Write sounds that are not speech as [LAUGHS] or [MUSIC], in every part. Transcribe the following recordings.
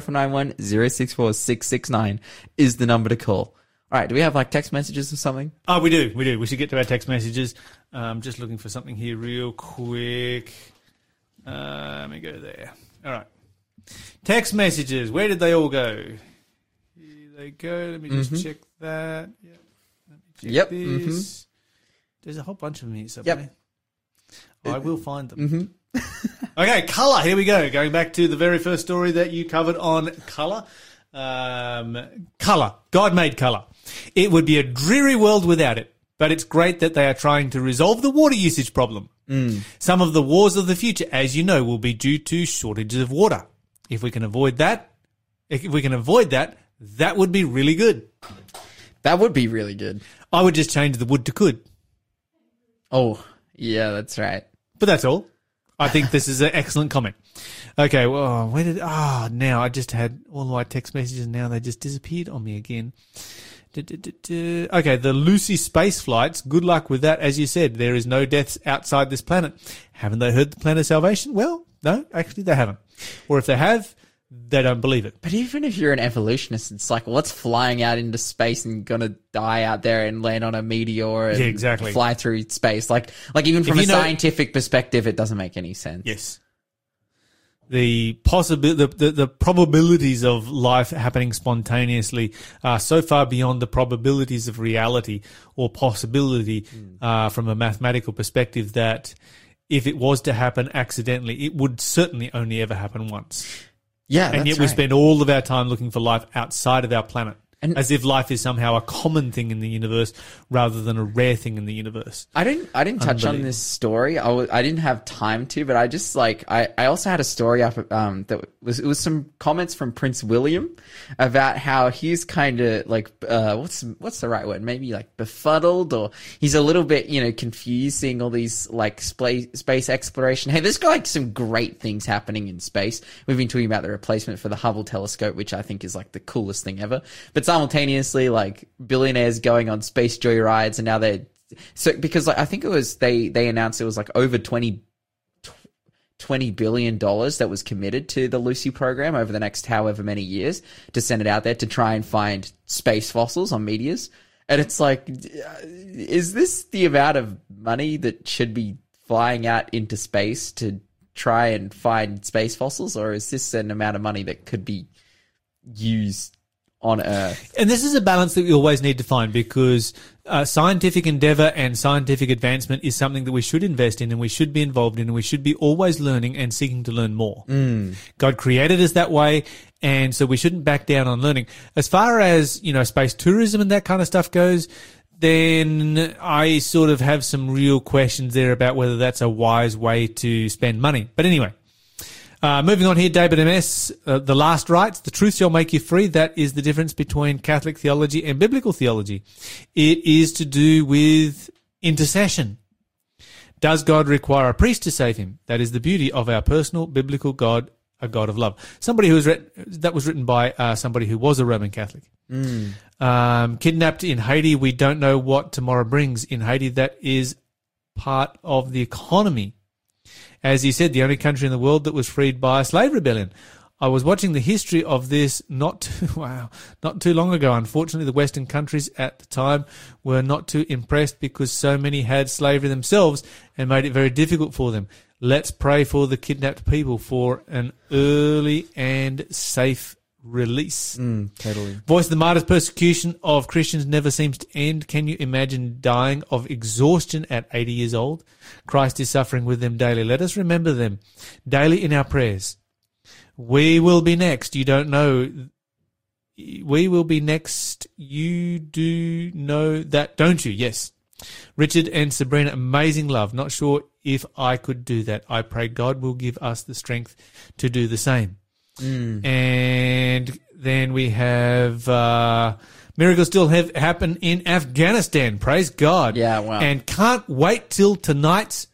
0491 064 669 is the number to call. All right, do we have like text messages or something? Oh, we do. We do. We should get to our text messages. Um, I'm just looking for something here real quick. Uh, let me go there. All right. Text messages. Where did they all go? Here they go. Let me just check that. Yep. Let me check Mm-hmm. Yep. There's a whole bunch of them here somewhere. I will find them. Mm-hmm. [LAUGHS] okay, color. Here we go. Going back to the very first story that you covered on color. Um, color. God made color. It would be a dreary world without it, but it's great that they are trying to resolve the water usage problem. Some of the wars of the future, as you know, will be due to shortages of water. If we can avoid that, if we can avoid that, that would be really good. That would be really good. I would just change the would to could, Oh, yeah, that's right. but that's all. I think this is an excellent comment. Okay, well, where did ah now I just had all my text messages and now they just disappeared on me again. Okay, the Lucy space flights. Good luck with that. As you said, there is no deaths outside this planet. Haven't they heard the plan of salvation? Well, no, actually they haven't. Or if they have, they don't believe it. But even if you're an evolutionist, it's like, what's flying out into space and gonna die out there and land on a meteor and Yeah, exactly. fly through space? Like, like even from a know- scientific perspective, it doesn't make any sense. Yes. The possible the, the the probabilities of life happening spontaneously are so far beyond the probabilities of reality or possibility uh, from a mathematical perspective that if it was to happen accidentally, it would certainly only ever happen once. Yeah, and yet we right. spend all of our time looking for life outside of our planet. And- as if life is somehow a common thing in the universe rather than a rare thing in the universe. I didn't. I didn't touch on this story. I w- I didn't have time to, but I just like I, I also had a story up um that was it was some comments from Prince William about how he's kind of like uh what's what's the right word? Maybe like befuddled or he's a little bit you know confused seeing all these like space space exploration. Hey, there's like some great things happening in space. We've been talking about the replacement for the Hubble telescope, which I think is like the coolest thing ever. But simultaneously, like billionaires going on space joyrides, and now they're so because like I think it was they they announced it was like over 20 20 billion dollars that was committed to the Lucy program over the next however many years to send it out there to try and find space fossils on meteors. And it's like is this the amount of money that should be flying out into space to try and find space fossils or is this an amount of money that could be used on earth? And this is a balance that we always need to find because uh, scientific endeavor and scientific advancement is something that we should invest in and we should be involved in and we should be always learning and seeking to learn more. God created us that way and so we shouldn't back down on learning. As far as, you know, space tourism and that kind of stuff goes, then I sort of have some real questions there about whether that's a wise way to spend money. But anyway, uh, moving on here, David MS, uh, the last rites, the truth shall make you free. That is the difference between Catholic theology and biblical theology. It is to do with intercession. Does God require a priest to save him? That is the beauty of our personal biblical God, a God of love. Somebody who was written, that was written by uh, somebody who was a Roman Catholic. Um, kidnapped in Haiti, we don't know what tomorrow brings. In Haiti, that is part of the economy as he said, the only country in the world that was freed by a slave rebellion. I was watching the history of this not [LAUGHS] too, wow, not too long ago. Unfortunately, the Western countries at the time were not too impressed because so many had slavery themselves and made it very difficult for them. Let's pray for the kidnapped people for an early and safe release. Mm, totally. Voice of the Martyrs persecution of Christians never seems to end. Can you imagine dying of exhaustion at 80 years old? Christ is suffering with them daily. Let us remember them daily in our prayers. We will be next. You don't know. We will be next. You do know that, don't you? Yes. Richard and Sabrina, amazing love. Not sure if I could do that. I pray God will give us the strength to do the same. And then we have uh, miracles still have happen in Afghanistan. Praise God! Yeah, wow. And can't wait till tonight's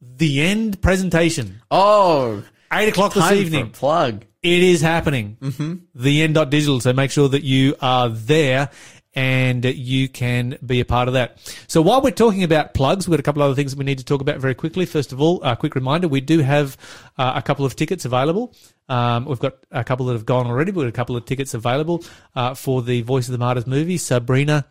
the end presentation, Oh, eight o'clock this time for a evening. plug. It is happening. Mm-hmm. The end digital. So make sure that you are there. And you can be a part of that. So while we're talking about plugs, we've got a couple of other things that we need to talk about very quickly. First of all, a quick reminder, we do have uh, a couple of tickets available. Um, we've got a couple that have gone already. But we've got a couple of tickets available uh, for the Voice of the Martyrs movie. Sabrina,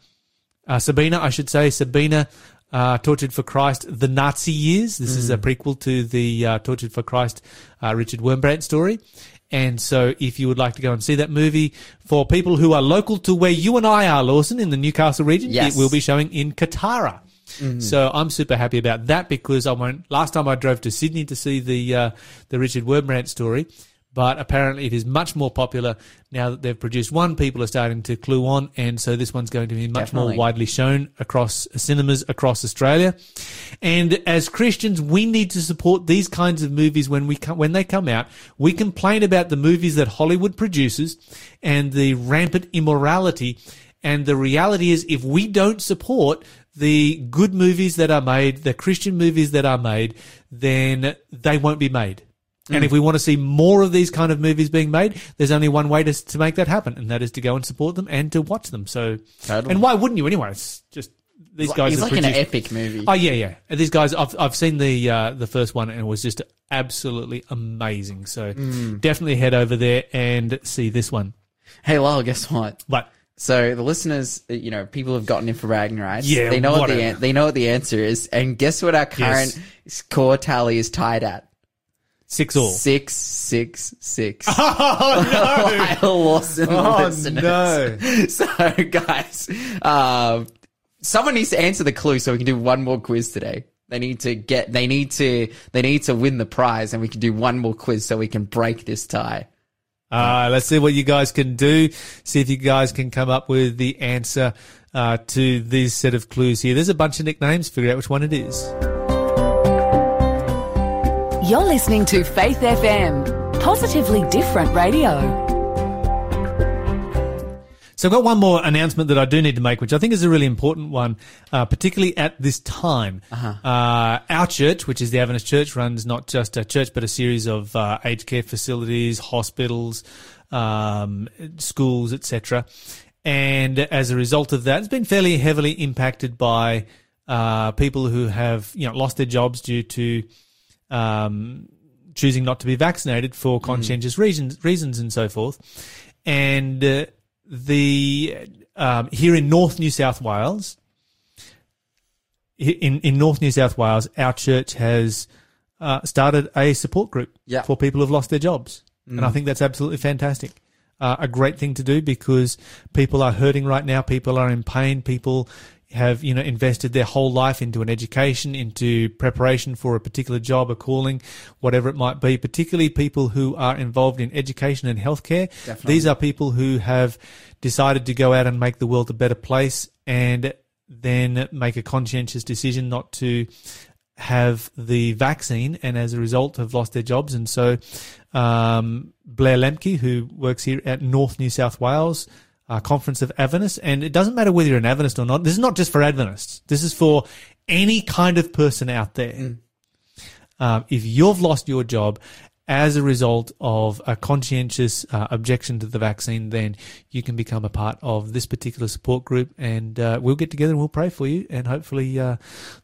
uh, Sabina, I should say, Sabina, uh, Tortured for Christ, The Nazi Years. This is a prequel to the uh, Tortured for Christ uh, Richard Wurmbrand story. And so if you would like to go and see that movie for people who are local to where you and I are, Lawson, in the Newcastle region, Yes. it will be showing in Kotara. So I'm super happy about that because I won't. Last time I drove to Sydney to see the uh, the Richard Wurmbrand story, but apparently it is much more popular now that they've produced one. People are starting to clue on, and so this one's going to be much Definitely. more widely shown across uh, cinemas across Australia. And as Christians, we need to support these kinds of movies when we come, when they come out. We complain about the movies that Hollywood produces and the rampant immorality. And the reality is, if we don't support the good movies that are made, the Christian movies that are made, then they won't be made. And if we want to see more of these kind of movies being made, there's only one way to, to make that happen, and that is to go and support them and to watch them. So, Totally. and why wouldn't you anyway? It's just these guys It's like an epic movie. Oh yeah, yeah. These guys, I've I've seen the uh, the first one and it was just absolutely amazing. So Mm. definitely head over there and see this one. Hey, Lyle, guess what? But So the listeners, uh, you know, people have gotten in for rights. Yeah, they know what the whatever. an- they know what the answer is, and guess what our current score tally is tied at six all. six six six. [LAUGHS] Oh no. [LAUGHS] Lyle Lawson Oh, listeners. no. [LAUGHS] So guys, um, someone needs to answer the clue so we can do one more quiz today. They need to get. They need to. They need to win the prize, and we can do one more quiz so we can break this tie. Uh, let's see what you guys can do. See if you guys can come up with the answer uh, to this set of clues here. There's a bunch of nicknames. Figure out which one it is. You're listening to Faith FM, positively different radio. So I've got one more announcement that I do need to make, which I think is a really important one, uh, particularly at this time. uh our church, which is the Adventist Church, runs not just a church, but a series of uh, aged care facilities, hospitals, um, schools, etc. And as a result of that, it's been fairly heavily impacted by uh, people who have you know lost their jobs due to um, choosing not to be vaccinated for conscientious reasons, reasons and so forth. And uh, the um, here in North New South Wales, in in North New South Wales, our church has uh, started a support group Yeah. for people who've lost their jobs, and I think that's absolutely fantastic. Uh, a great thing to do because people are hurting right now. People are in pain. People have you know invested their whole life into an education, into preparation for a particular job, a calling, whatever it might be. Particularly people who are involved in education and healthcare. Definitely. These are people who have decided to go out and make the world a better place, and then make a conscientious decision not to have the vaccine and as a result have lost their jobs. And so, um, Blair Lemke, who works here at North New South Wales, uh, Conference of Adventists, and it doesn't matter whether you're an Adventist or not. This is not just for Adventists. This is for any kind of person out there. Um, if you've lost your job as a result of a conscientious uh, objection to the vaccine, then you can become a part of this particular support group, and uh, we'll get together and we'll pray for you, and hopefully uh,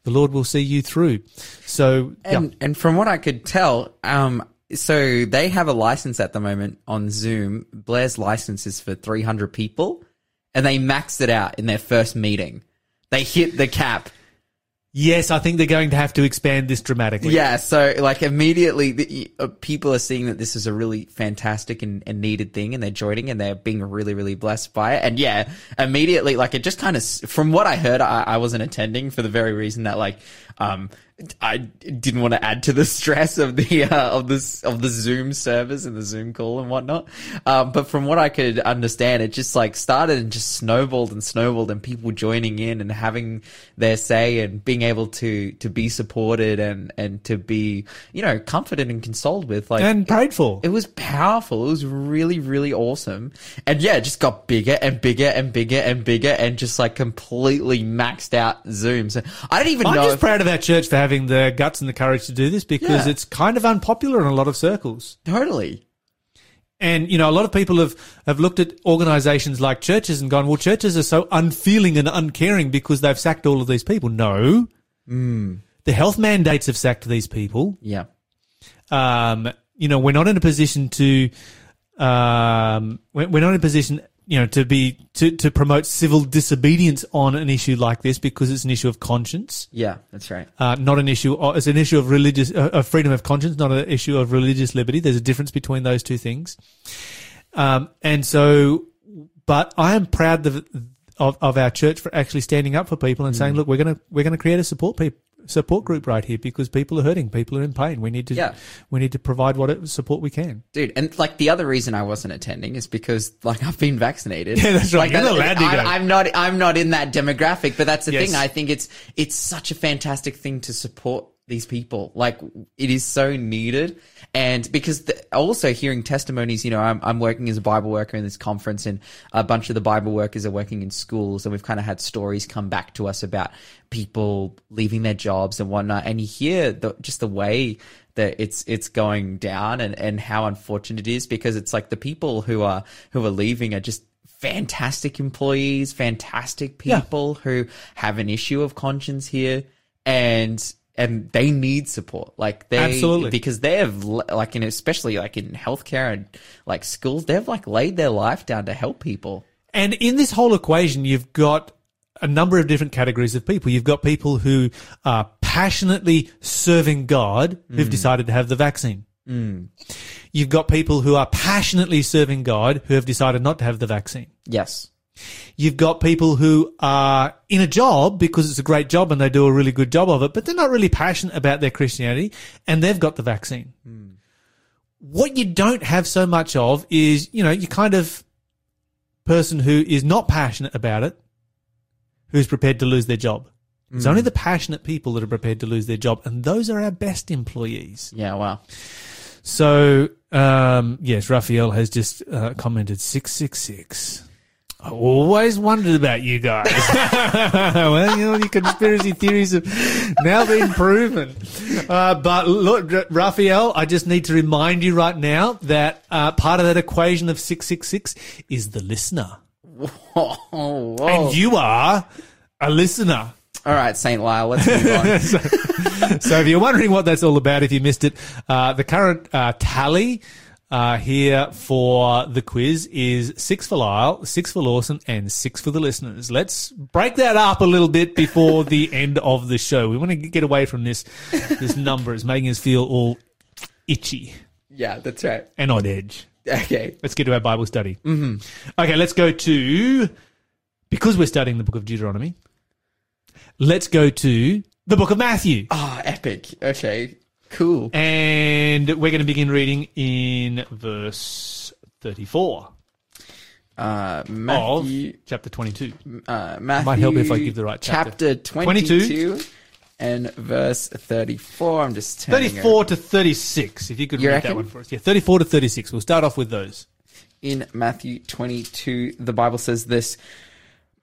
the Lord will see you through. So, yeah. And and from what I could tell, um, so they have a license at the moment on Zoom. Blair's license is for 300 people, and they maxed it out in their first meeting. They hit the cap. yes, I think they're going to have to expand this dramatically. Yeah, so like immediately, the, uh, people are seeing that this is a really fantastic and, and needed thing, and they're joining, and they're being really, really blessed by it. And yeah, immediately, like it just kind of, from what I heard, I, I wasn't attending for the very reason that like, um, I didn't want to add to the [LAUGHS] stress of the uh, of this of the Zoom servers and the Zoom call and whatnot. Um, but from what I could understand, it just like started and just snowballed and snowballed, and people joining in and having their say and being able to to be supported and and to be you know comforted and consoled with like And prayed for. it was powerful. It was really, really awesome. And yeah, it just got bigger and bigger and bigger and bigger and just like completely maxed out Zooms. So I don't even know. I'm know just if, proud of our church for having the guts and the courage to do this because Yeah. it's kind of unpopular in a lot of circles. totally. And, you know, a lot of people have, have looked at organizations like churches and gone, well, churches are so unfeeling and uncaring because they've sacked all of these people. No. The health mandates have sacked these people. Yeah. Um, you know, we're not in a position to, um, we're not in a position, you know, to be, to, to promote civil disobedience on an issue like this because it's an issue of conscience. Yeah, that's right. uh, not an issue. uh, It's an issue of religious uh, of freedom of conscience, not an issue of religious liberty. There's a difference between those two things. Um, and so, but I am proud of, of of our church for actually standing up for people and saying, look, we're gonna we're gonna create a support peop support group right here because people are hurting, people are in pain. We need to Yeah. we need to provide what support we can. Dude, and like the other reason I wasn't attending is because like I've been vaccinated. [LAUGHS] Yeah, that's right. Like, You're allowed to I. I'm not. I'm not in that demographic. But that's the Yes. thing. I think it's it's such a fantastic thing to support these people. Like it is so needed, and because the, also hearing testimonies. You know, I'm I'm working as a Bible worker in this conference, and a bunch of the Bible workers are working in schools, and we've kind of had stories come back to us about people leaving their jobs and whatnot. And you hear the just the way that it's it's going down and and how unfortunate it is because it's like the people who are who are leaving are just fantastic employees fantastic Yeah. people who have an issue of conscience here and and they need support like they Absolutely. because they have like in especially like in healthcare and like schools they've like laid their life down to help people And in this whole equation, you've got a number of different categories of people. You've got people who are passionately serving God who've mm. decided to have the vaccine. Mm. You've got people who are passionately serving God who have decided not to have the vaccine. yes You've got people who are in a job because it's a great job and they do a really good job of it, but they're not really passionate about their Christianity and they've got the vaccine. What you don't have so much of is, you know, you kind of person who is not passionate about it, who's prepared to lose their job. It's only the passionate people that are prepared to lose their job, and those are our best employees. yeah wow So, um, yes, Raphael has just uh, commented 666. I always wondered about you guys. [LAUGHS] well, you know, your conspiracy theories have now been proven. Uh, but look, R- Raphael, I just need to remind you right now that uh, part of that equation of 666 is the listener. oh, whoa. And you are a listener. all right saint lyle let's move on [LAUGHS] so if you're wondering what that's all about, if you missed it, uh, the current uh, tally uh, here for the quiz is six for Lyle, six for Lawson, and six for the listeners. Let's break that up a little bit before the [LAUGHS] end of the show. We want to get away from this this number. It's making us feel all itchy yeah that's right and on edge. okay Let's get to our Bible study. Mm-hmm. Okay, let's go to because we're studying the book of Deuteronomy. Let's go to the book of Matthew. oh epic okay cool And we're going to begin reading in verse 34 uh of chapter 22. uh, Matthew Might help if I give the right chapter. Chapter 22, and verse 34. I'm just turning 34 to 36, if you could You read reckon? that one for us. Yeah, 34 to 36. We'll start off with those. in Matthew 22, the Bible says this.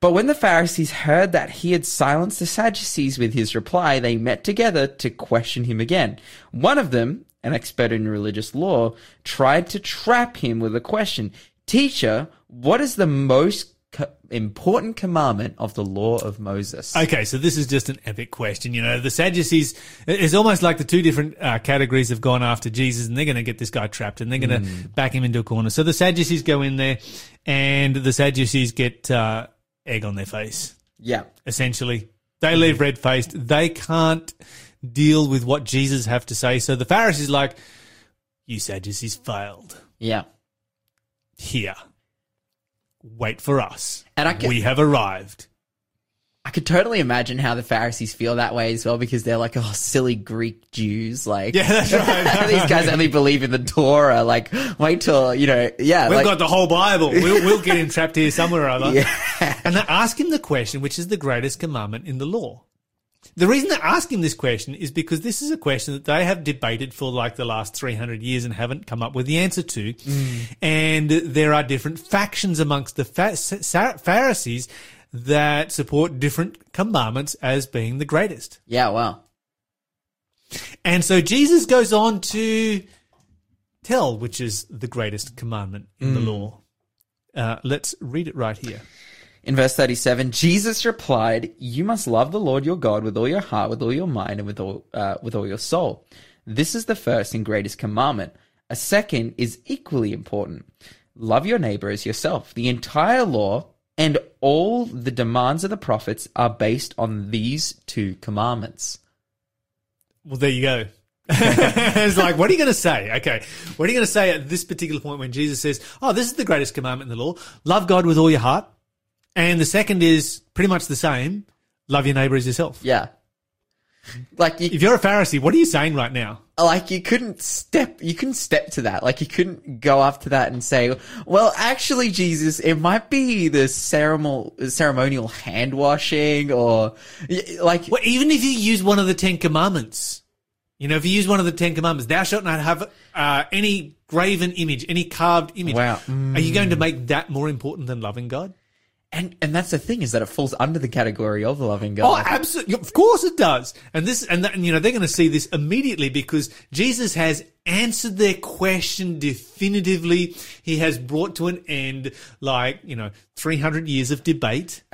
But when the Pharisees heard that he had silenced the Sadducees with his reply, they met together to question him again. One of them, an expert in religious law, tried to trap him with a question Teacher, what is the most co- important commandment of the law of Moses? Okay, so this is just an epic question. You know, the Sadducees, it's almost like the two different uh, categories have gone after Jesus and they're going to get this guy trapped and they're going to back him into a corner. So the Sadducees go in there and the Sadducees get uh, egg on their face. yeah. essentially. They leave red faced. They can't deal with what Jesus have to say. So the Pharisees like, you Sadducees failed. Yeah. Here. Wait for us. And I can- we have arrived. I could totally imagine how the Pharisees feel that way as well because they're like, oh, silly Greek Jews. Like, Yeah, that's right. [LAUGHS] these guys only believe in the Torah. Like, wait till, you know, yeah. We've like, got the whole Bible. We'll, we'll get [LAUGHS] entrapped here somewhere or other. Yeah. And they ask him the question, which is the greatest commandment in the law. The reason they ask him this question is because this is a question that they have debated for like the last 300 years and haven't come up with the answer to. Mm. And there are different factions amongst the Pharisees that support different commandments as being the greatest. yeah, wow. And so Jesus goes on to tell which is the greatest commandment in the law. Uh, let's read it right here. In verse 37, Jesus replied, You must love the Lord your God with all your heart, with all your mind, and with all, uh, with all your soul. This is the first and greatest commandment. A second is equally important. Love your neighbor as yourself. The entire law and all the demands of the prophets are based on these two commandments. Well, there you go. [LAUGHS] it's like, what are you going to say? Okay. What are you going to say at this particular point when Jesus says, Oh, this is the greatest commandment in the law. Love God with all your heart. And the second is pretty much the same. Love your neighbor as yourself. Yeah. Like you, If you're a Pharisee, what are you saying right now? like you couldn't step you couldn't step to that like you couldn't go up to that and say well actually jesus it might be the ceremonial ceremonial hand washing or like Well, even if you use one of the Ten Commandments, you know, if you use one of the Ten Commandments, thou shalt not have uh, any graven image, any carved image. Wow. Are you going to make that more important than loving God? And and that's the thing is that it falls under the category of loving oh, God. Oh, absolutely. Of course it does. And this, and, that, and you know, they're going to see this immediately because Jesus has answered their question definitively. He has brought to an end, like, you know, 300 years of debate. [LAUGHS]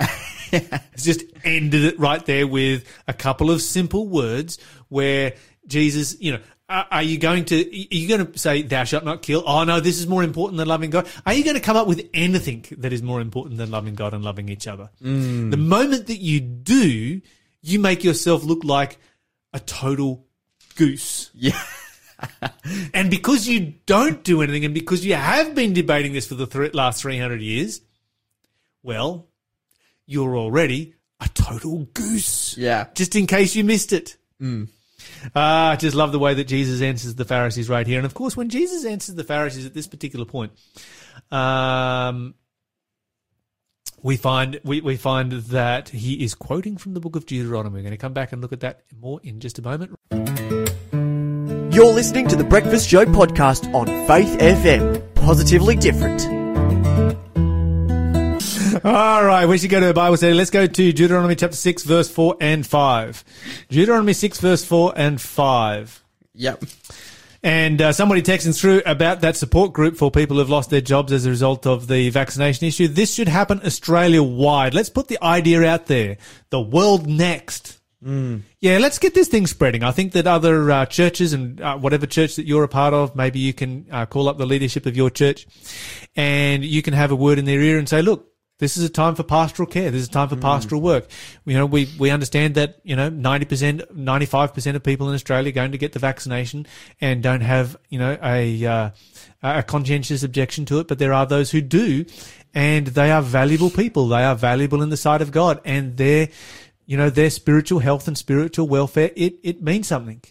It's just ended it right there with a couple of simple words where Jesus, you know, are, are you going to, are you going to say, thou shalt not kill? Oh no, this is more important than loving God. Are you going to come up with anything that is more important than loving God and loving each other? Mm. The moment that you do, you make yourself look like a total goose. yeah [LAUGHS] And because you don't do anything, and because you have been debating this for the th- last 300 years, well, you're already a total goose. yeah Just in case you missed it. Mm. Ah, I just love the way that Jesus answers the Pharisees right here. And of course, when Jesus answers the Pharisees at this particular point, um, we find we, we find that he is quoting from the book of Deuteronomy. We're going to come back and look at that more in just a moment. You're listening to the Breakfast Show podcast on Faith FM. Positively different. All right, we should go to a Bible study. Let's go to Deuteronomy chapter 6, verse 4 and 5. Deuteronomy 6, verse 4 and 5. yep And uh, somebody texting through about that support group for people who've lost their jobs as a result of the vaccination issue. This should happen Australia wide. Let's put the idea out there. The world next. Yeah, let's get this thing spreading. I think that other uh, churches and uh, whatever church that you're a part of, maybe you can uh, call up the leadership of your church and you can have a word in their ear and say, look, this is a time for pastoral care. This is a time for pastoral work. You know, we, we understand that, you know, 90%, 95% of people in Australia are going to get the vaccination and don't have, you know, a, uh, a conscientious objection to it, but there are those who do and they are valuable people. They are valuable in the sight of God and their, you know, their spiritual health and spiritual welfare, it, it means something.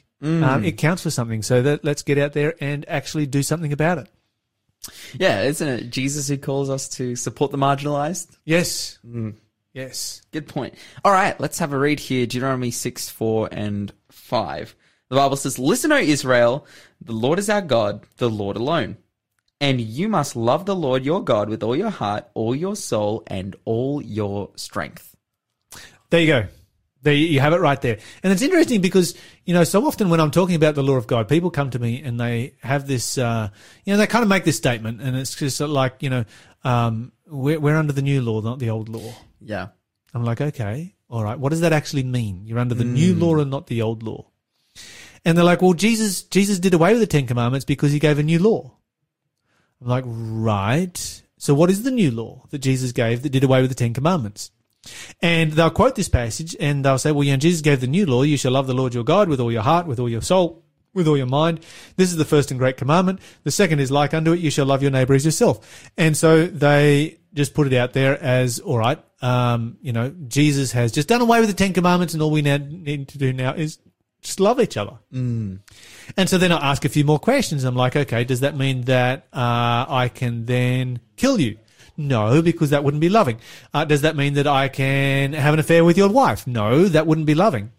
Um, it counts for something. So that let's get out there and actually do something about it. Yeah isn't it jesus who calls us to support the marginalized Yes. Hmm. Yes. Good point. All right, let's have a read here. Deuteronomy 6, 4, and 5. The Bible says, Listen, O Israel, the Lord is our God, the Lord alone. And you must love the Lord your God with all your heart, all your soul, and all your strength. There you go. There you have it right there. And it's interesting because, you know, so often when I'm talking about the law of God, people come to me and they have this, uh, you know, they kind of make this statement and it's just like, you know, um, we're, we're under the new law, not the old law. Yeah. I'm like, okay, all right. What does that actually mean? You're under the new law and not the old law. And they're like, well, Jesus, Jesus did away with the Ten Commandments because he gave a new law. I'm like, right. So what is the new law that Jesus gave that did away with the Ten Commandments? And they'll quote this passage and they'll say, well, you know, Jesus gave the new law. You shall love the Lord your God with all your heart, with all your soul, with all your mind. This is the first and great commandment. The second is like unto it. You shall love your neighbor as yourself. And so they just put it out there as, all right, um, you know, Jesus has just done away with the Ten Commandments and all we now need to do now is just love each other. And so then I ask a few more questions. I'm like, okay, does that mean that uh, I can then kill you? No, because that wouldn't be loving. Uh, does that mean that I can have an affair with your wife? No, that wouldn't be loving.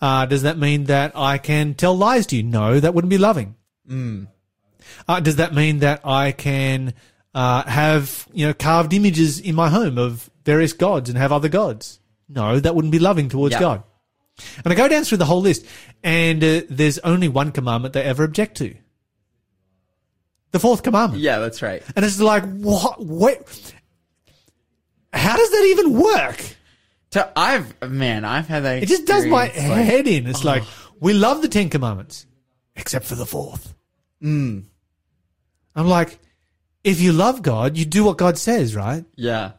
Uh, does that mean that I can tell lies to you? No, that wouldn't be loving. Uh, does that mean that I can uh, have you know carved images in my home of various gods and have other gods? No, that wouldn't be loving towards Yeah. God. And I go down through the whole list, and uh, there's only one commandment they ever object to. The fourth commandment. Yeah, that's right. And it's like, what? Wait. How does that even work? So I've man, I've had that. It just does my like- head in. It's like, we love the Ten Commandments, except for the fourth. Mm. I'm like, if you love God, you do what God says, right? yeah,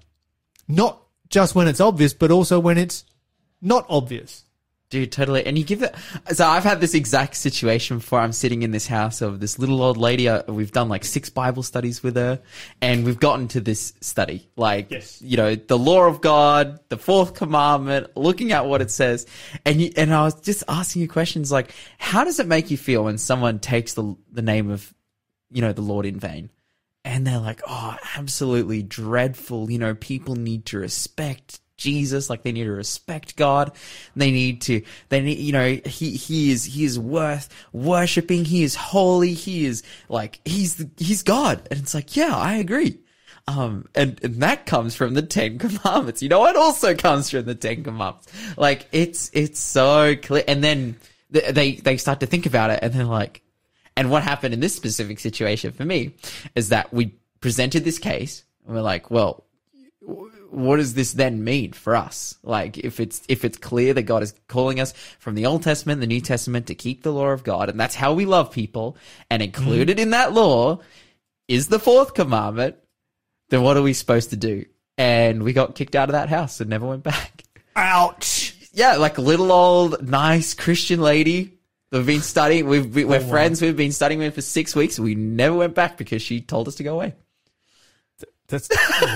Not just when it's obvious, but also when it's not obvious. Dude, totally. And you give it. So I've had this exact situation before. I'm sitting in this house of this little old lady. Uh, We've done like six Bible studies with her, and we've gotten to this study, like Yes. you know, the law of God, the fourth commandment, looking at what it says, and you, and I was just asking you questions like, how does it make you feel when someone takes the the name of, you know, the Lord in vain? and they're like, oh, absolutely dreadful. You know, people need to respect Jesus, like they need to respect God. They need to, they need, you know, he, he is, he is worth worshipping. He is holy. He is like, he's, he's God. And it's like, yeah, I agree. Um, and, and that comes from the Ten [LAUGHS] Commandments. You know what also comes from the Ten Commandments? Like, it's, it's so clear. And then they, they start to think about it and they're like, and what happened in this specific situation for me is that we presented this case and we're like, well, what does this then mean for us? Like, if it's, if it's clear that God is calling us from the Old Testament, the New Testament to keep the law of God, and that's how we love people, and mm-hmm. included in that law is the fourth commandment, then what are we supposed to do? And we got kicked out of that house and never went back. Ouch. Yeah, like little old nice Christian lady. We've been studying. We've we, we're oh, friends. We've been studying with for six weeks. We never went back because she told us to go away. That's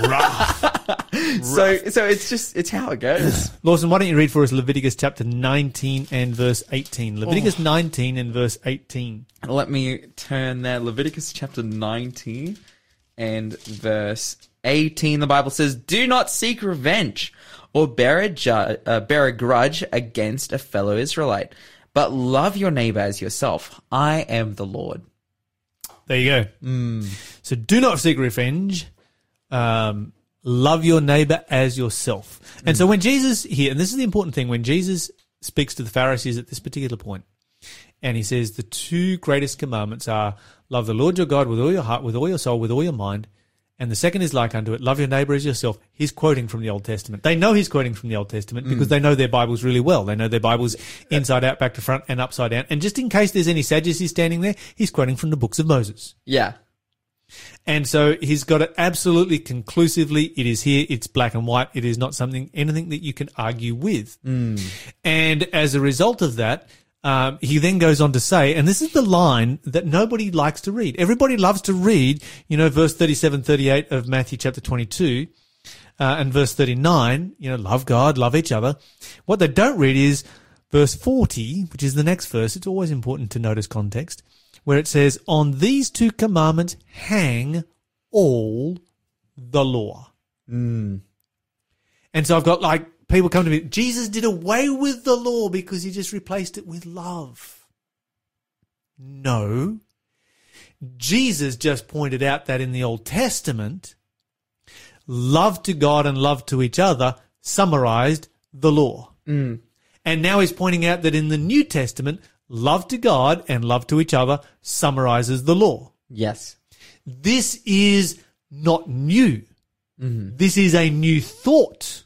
rough. [LAUGHS] So so it's just it's how it goes. [CLEARS THROAT] Lawson, why don't you read for us Leviticus chapter 19 and verse 18? Leviticus 19 and verse 18. Let me turn there. Leviticus chapter nineteen and verse eighteen. The Bible says, "Do not seek revenge or bear a ju- uh, bear a grudge against a fellow Israelite, but love your neighbor as yourself. I am the Lord." There you go. So do not seek revenge. Um, love your neighbor as yourself. And so when Jesus here, and this is the important thing, when Jesus speaks to the Pharisees at this particular point, and he says the two greatest commandments are love the Lord your God with all your heart, with all your soul, with all your mind. And the second is like unto it, love your neighbor as yourself. He's quoting from the Old Testament. They know he's quoting from the Old Testament because they know their Bibles really well. They know their Bibles inside out, back to front, and upside down. And just in case there's any Sadducees standing there, he's quoting from the books of Moses. Yeah, And so he's got it absolutely conclusively. It is here. It's black and white. It is not something, anything that you can argue with. And as a result of that, um, he then goes on to say, and this is the line that nobody likes to read. Everybody loves to read, you know, verse 37, 38 of Matthew chapter 22, uh, and verse 39, you know, love God, love each other. What they don't read is verse 40, which is the next verse. It's always important to notice context, where it says, on these two commandments hang all the law. Hmm. And so I've got like people come to me, Jesus did away with the law because he just replaced it with love. No. Jesus just pointed out that in the Old Testament, love to God and love to each other summarized the law. Hmm. And now he's pointing out that in the New Testament, love to God and love to each other summarizes the law. yes, This is not new. Mm-hmm. This is a new thought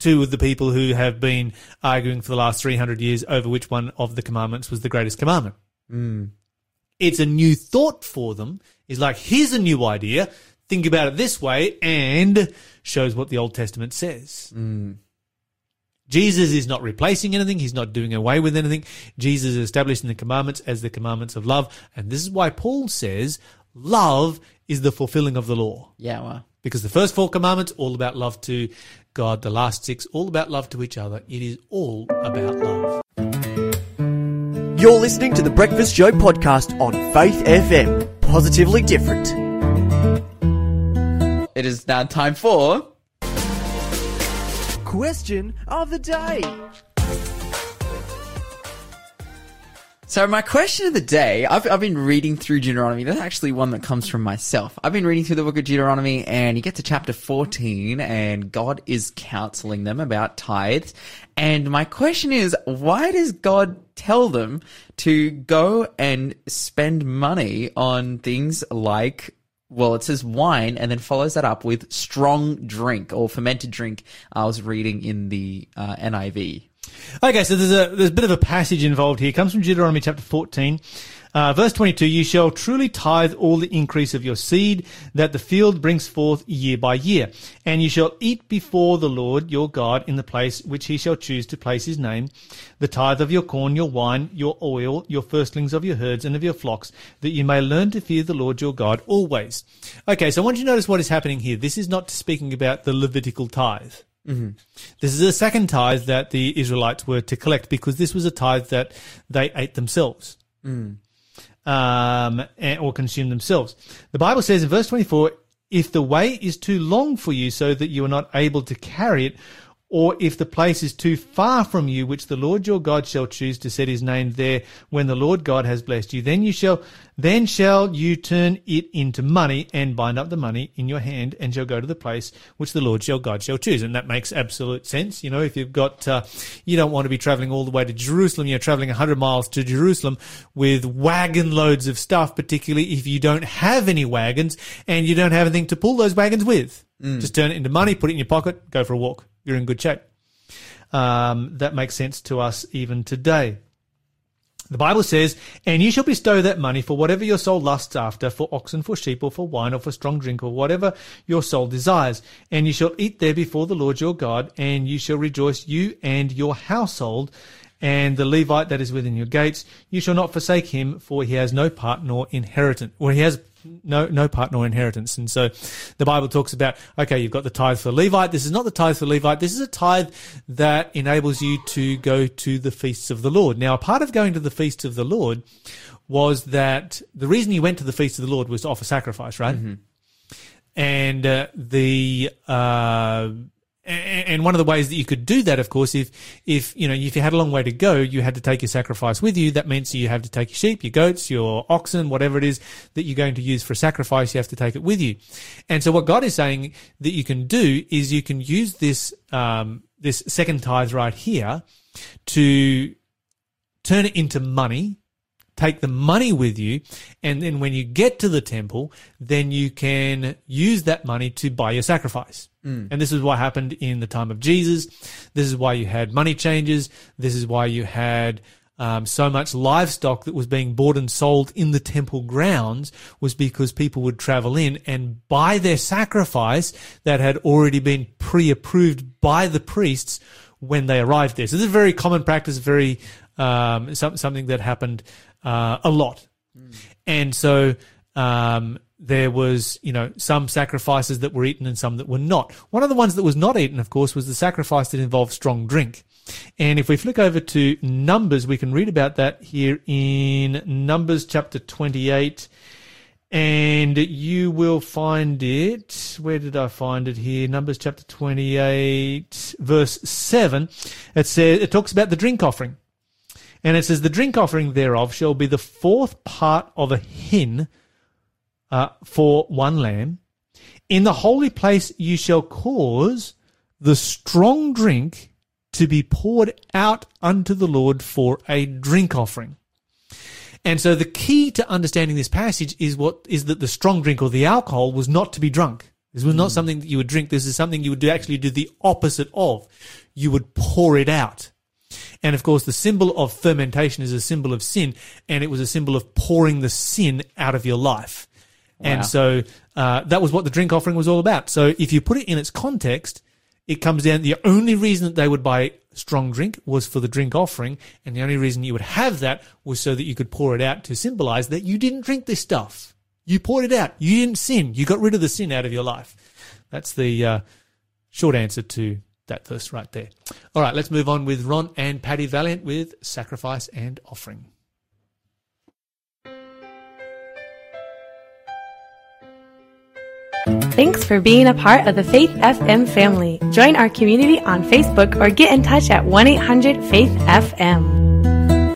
to the people who have been arguing for the last 300 years over which one of the commandments was the greatest commandment. Mm. It's a new thought for them. It's like, here's a new idea. Think about it this way and shows what the Old Testament says. Mm. Jesus is not replacing anything. He's not doing away with anything. Jesus is establishing the commandments as the commandments of love. And this is why Paul says love is the fulfilling of the law. yeah. Well, Because the first four commandments, all about love to God. The last six, all about love to each other. It is all about love. You're listening to the Breakfast Show podcast on Faith FM. Positively different. it is now time for Question of the day. So my question of the day, I've, I've been reading through Deuteronomy. That's actually one that comes from myself. I've been reading through the book of Deuteronomy and you get to chapter 14 and God is counseling them about tithes. And my question is, why does God tell them to go and spend money on things like well, it says wine and then follows that up with strong drink or fermented drink. I was reading in the uh, NIV. Okay, so there's a there's a bit of a passage involved here. It comes from Deuteronomy chapter 14. Uh, verse 22, you shall truly tithe all the increase of your seed that the field brings forth year by year. And you shall eat before the Lord your God in the place which he shall choose to place his name, the tithe of your corn, your wine, your oil, your firstlings of your herds and of your flocks, that you may learn to fear the Lord your God always. Okay, so I want you to notice what is happening here. This is not speaking about the Levitical tithe. Mm-hmm. This is the second tithe that the Israelites were to collect because this was a tithe that they ate themselves. Mm. Um, or consumed themselves. The Bible says in verse 24, if the way is too long for you so that you are not able to carry it, or if the place is too far from you, which the Lord your God shall choose to set his name there when the Lord God has blessed you, then you shall, then shall you turn it into money and bind up the money in your hand and shall go to the place which the Lord your God shall choose. And that makes absolute sense. You know, if you've got, uh, you don't want to be traveling all the way to Jerusalem, you're traveling 100 miles to Jerusalem with wagon loads of stuff, particularly if you don't have any wagons and you don't have anything to pull those wagons with. Mm. Just turn it into money, put it in your pocket, go for a walk you're in good shape. Um, that makes sense to us even today. The Bible says, And you shall bestow that money for whatever your soul lusts after, for oxen, for sheep, or for wine, or for strong drink, or whatever your soul desires. And you shall eat there before the Lord your God, and you shall rejoice, you and your household, and the Levite that is within your gates. You shall not forsake him, for he has no part nor inheritance. Well, he has no no part nor inheritance. And so the Bible talks about okay, you've got the tithe for Levite. This is not the tithe for Levite. This is a tithe that enables you to go to the feasts of the Lord. Now, a part of going to the feasts of the Lord was that the reason you went to the feast of the Lord was to offer sacrifice, right? Mm-hmm. And uh, the uh, and one of the ways that you could do that, of course, if if you know if you had a long way to go, you had to take your sacrifice with you. That means you have to take your sheep, your goats, your oxen, whatever it is that you're going to use for a sacrifice. You have to take it with you. And so, what God is saying that you can do is you can use this um, this second tithe right here to turn it into money take the money with you, and then when you get to the temple, then you can use that money to buy your sacrifice. Mm. And this is what happened in the time of Jesus. This is why you had money changers. This is why you had um, so much livestock that was being bought and sold in the temple grounds was because people would travel in and buy their sacrifice that had already been pre-approved by the priests when they arrived there. So this is a very common practice, very um, something that happened uh, a lot. Mm. And so um, there was, you know, some sacrifices that were eaten and some that were not. One of the ones that was not eaten, of course, was the sacrifice that involved strong drink. And if we flick over to Numbers, we can read about that here in Numbers chapter 28. And you will find it. Where did I find it here? Numbers chapter 28, verse 7. It says, it talks about the drink offering. And it says, The drink offering thereof shall be the fourth part of a hin uh, for one lamb. In the holy place you shall cause the strong drink to be poured out unto the Lord for a drink offering. And so the key to understanding this passage is what is that the strong drink or the alcohol was not to be drunk. This was not mm. something that you would drink. This is something you would do, actually do the opposite of. You would pour it out. And of course, the symbol of fermentation is a symbol of sin, and it was a symbol of pouring the sin out of your life. Wow. And so uh, that was what the drink offering was all about. So if you put it in its context, it comes down. The only reason that they would buy strong drink was for the drink offering, and the only reason you would have that was so that you could pour it out to symbolize that you didn't drink this stuff. You poured it out. You didn't sin. You got rid of the sin out of your life. That's the uh, short answer to that verse right there. All right, let's move on with Ron and Patty Valiant with Sacrifice and Offering. Thanks for being a part of the Faith FM family. Join our community on Facebook or get in touch at 1 800 Faith FM.